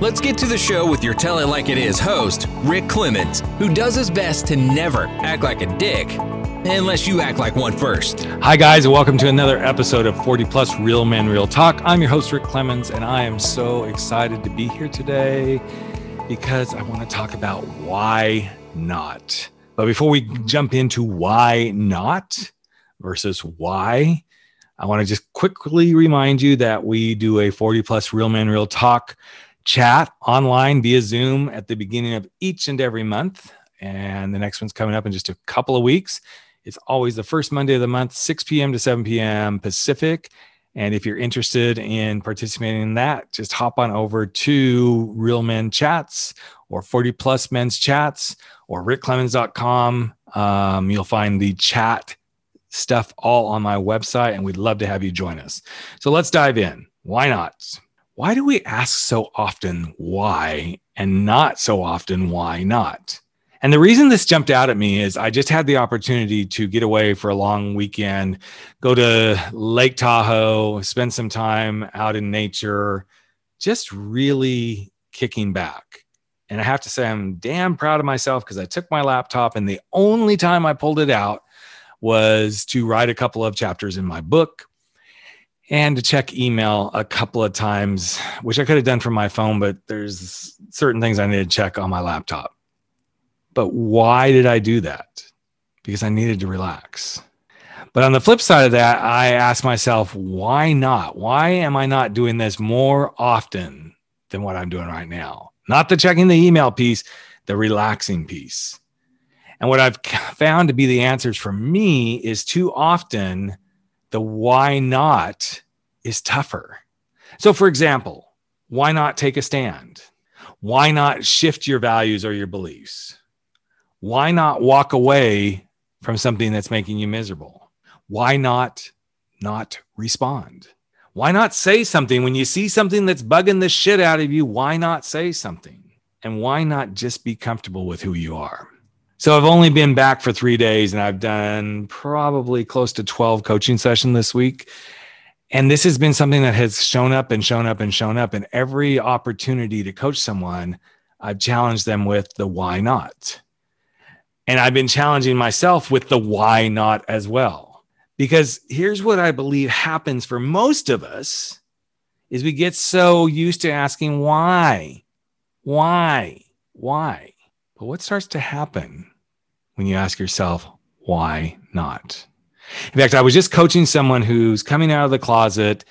Let's get to the show with your Tell It Like It Is host, Rick Clemens, who does his best to never act like a dick, unless you act like one first. Hi, guys, and welcome to another episode of 40 Plus Real Men Real Talk. I'm your host, Rick Clemens, and I am so excited to be here today because I want to talk about why not. But before we jump into why not versus why, I want to just quickly remind you that we do a 40 plus Real Men Real Talk chat online via Zoom at the beginning of each and every month. And the next one's coming up in just a couple of weeks. It's always the first Monday of the month, 6 p.m. to 7 p.m. Pacific. And if you're interested in participating in that, just hop on over to Real Men Chats or 40 Plus Men's Chats or rickclemens.com. Um, you'll find the chat stuff all on my website, and we'd love to have you join us. So let's dive in. Why not? Why do we ask so often why and not so often why not? And the reason this jumped out at me is I just had the opportunity to get away for a long weekend, go to Lake Tahoe, spend some time out in nature, just really kicking back. And I have to say, I'm damn proud of myself because I took my laptop and the only time I pulled it out was to write a couple of chapters in my book and to check email a couple of times, which I could have done from my phone, but there's certain things I need to check on my laptop. But why did I do that? Because I needed to relax. But on the flip side of that, I asked myself, why not? Why am I not doing this more often than what I'm doing right now? Not the checking the email piece, the relaxing piece. And what I've found to be the answers for me is too often the why not is tougher. So, for example, why not take a stand? Why not shift your values or your beliefs? Why not walk away from something that's making you miserable? Why not not respond? Why not say something when you see something that's bugging the shit out of you? Why not say something? And why not just be comfortable with who you are? So I've only been back for three days and I've done probably close to 12 coaching sessions this week. And this has been something that has shown up and shown up and shown up. And every opportunity to coach someone, I've challenged them with the why not. And I've been challenging myself with the why not as well. Because here's what I believe happens for most of us is we get so used to asking why, why, why. But what starts to happen when you ask yourself, why not? In fact, I was just coaching someone who's coming out of the closet.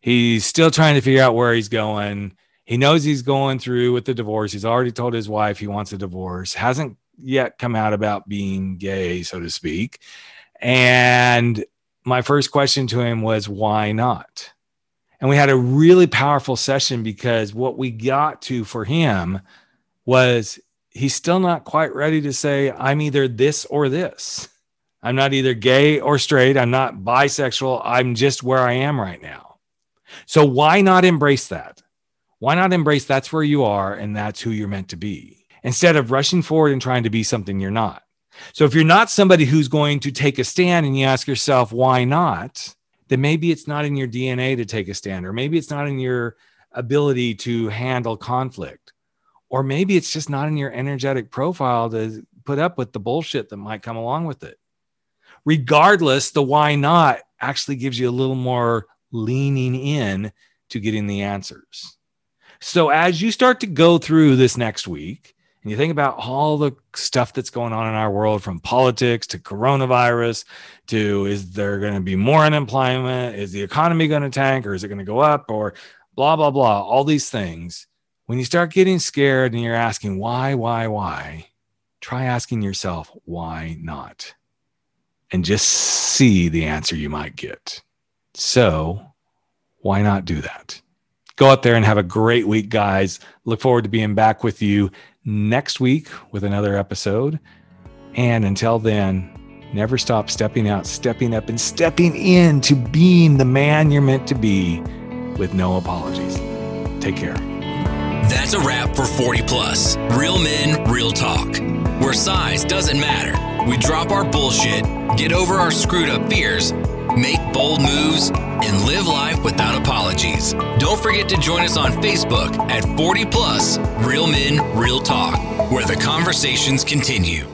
He's still trying to figure out where he's going. He knows he's going through with the divorce. He's already told his wife he wants a divorce, hasn't yet come out about being gay, so to speak. And my first question to him was, why not? And we had a really powerful session because what we got to for him was he's still not quite ready to say, I'm either this or this. I'm not either gay or straight. I'm not bisexual. I'm just where I am right now. So why not embrace that? Why not embrace that's where you are and that's who you're meant to be instead of rushing forward and trying to be something you're not? So if you're not somebody who's going to take a stand and you ask yourself, why not? Then maybe it's not in your DNA to take a stand, or maybe it's not in your ability to handle conflict or maybe it's just not in your energetic profile to put up with the bullshit that might come along with it. Regardless, the why not actually gives you a little more leaning in to getting the answers. So as you start to go through this next week and you think about all the stuff that's going on in our world from politics to coronavirus to is there going to be more unemployment? Is the economy going to tank or is it going to go up or blah, blah, blah, all these things when you start getting scared and you're asking why, why, why, try asking yourself, why not? And just see the answer you might get. So, why not do that? Go out there and have a great week, guys. Look forward to being back with you next week with another episode. And until then, never stop stepping out, stepping up, and stepping in to being the man you're meant to be with no apologies. Take care. That's a wrap for 40 Plus. Real men, real talk. Where size doesn't matter. We drop our bullshit, get over our screwed up fears, make bold moves, and live life without apologies. Don't forget to join us on Facebook at 40 Plus Real Men, Real Talk, where the conversations continue.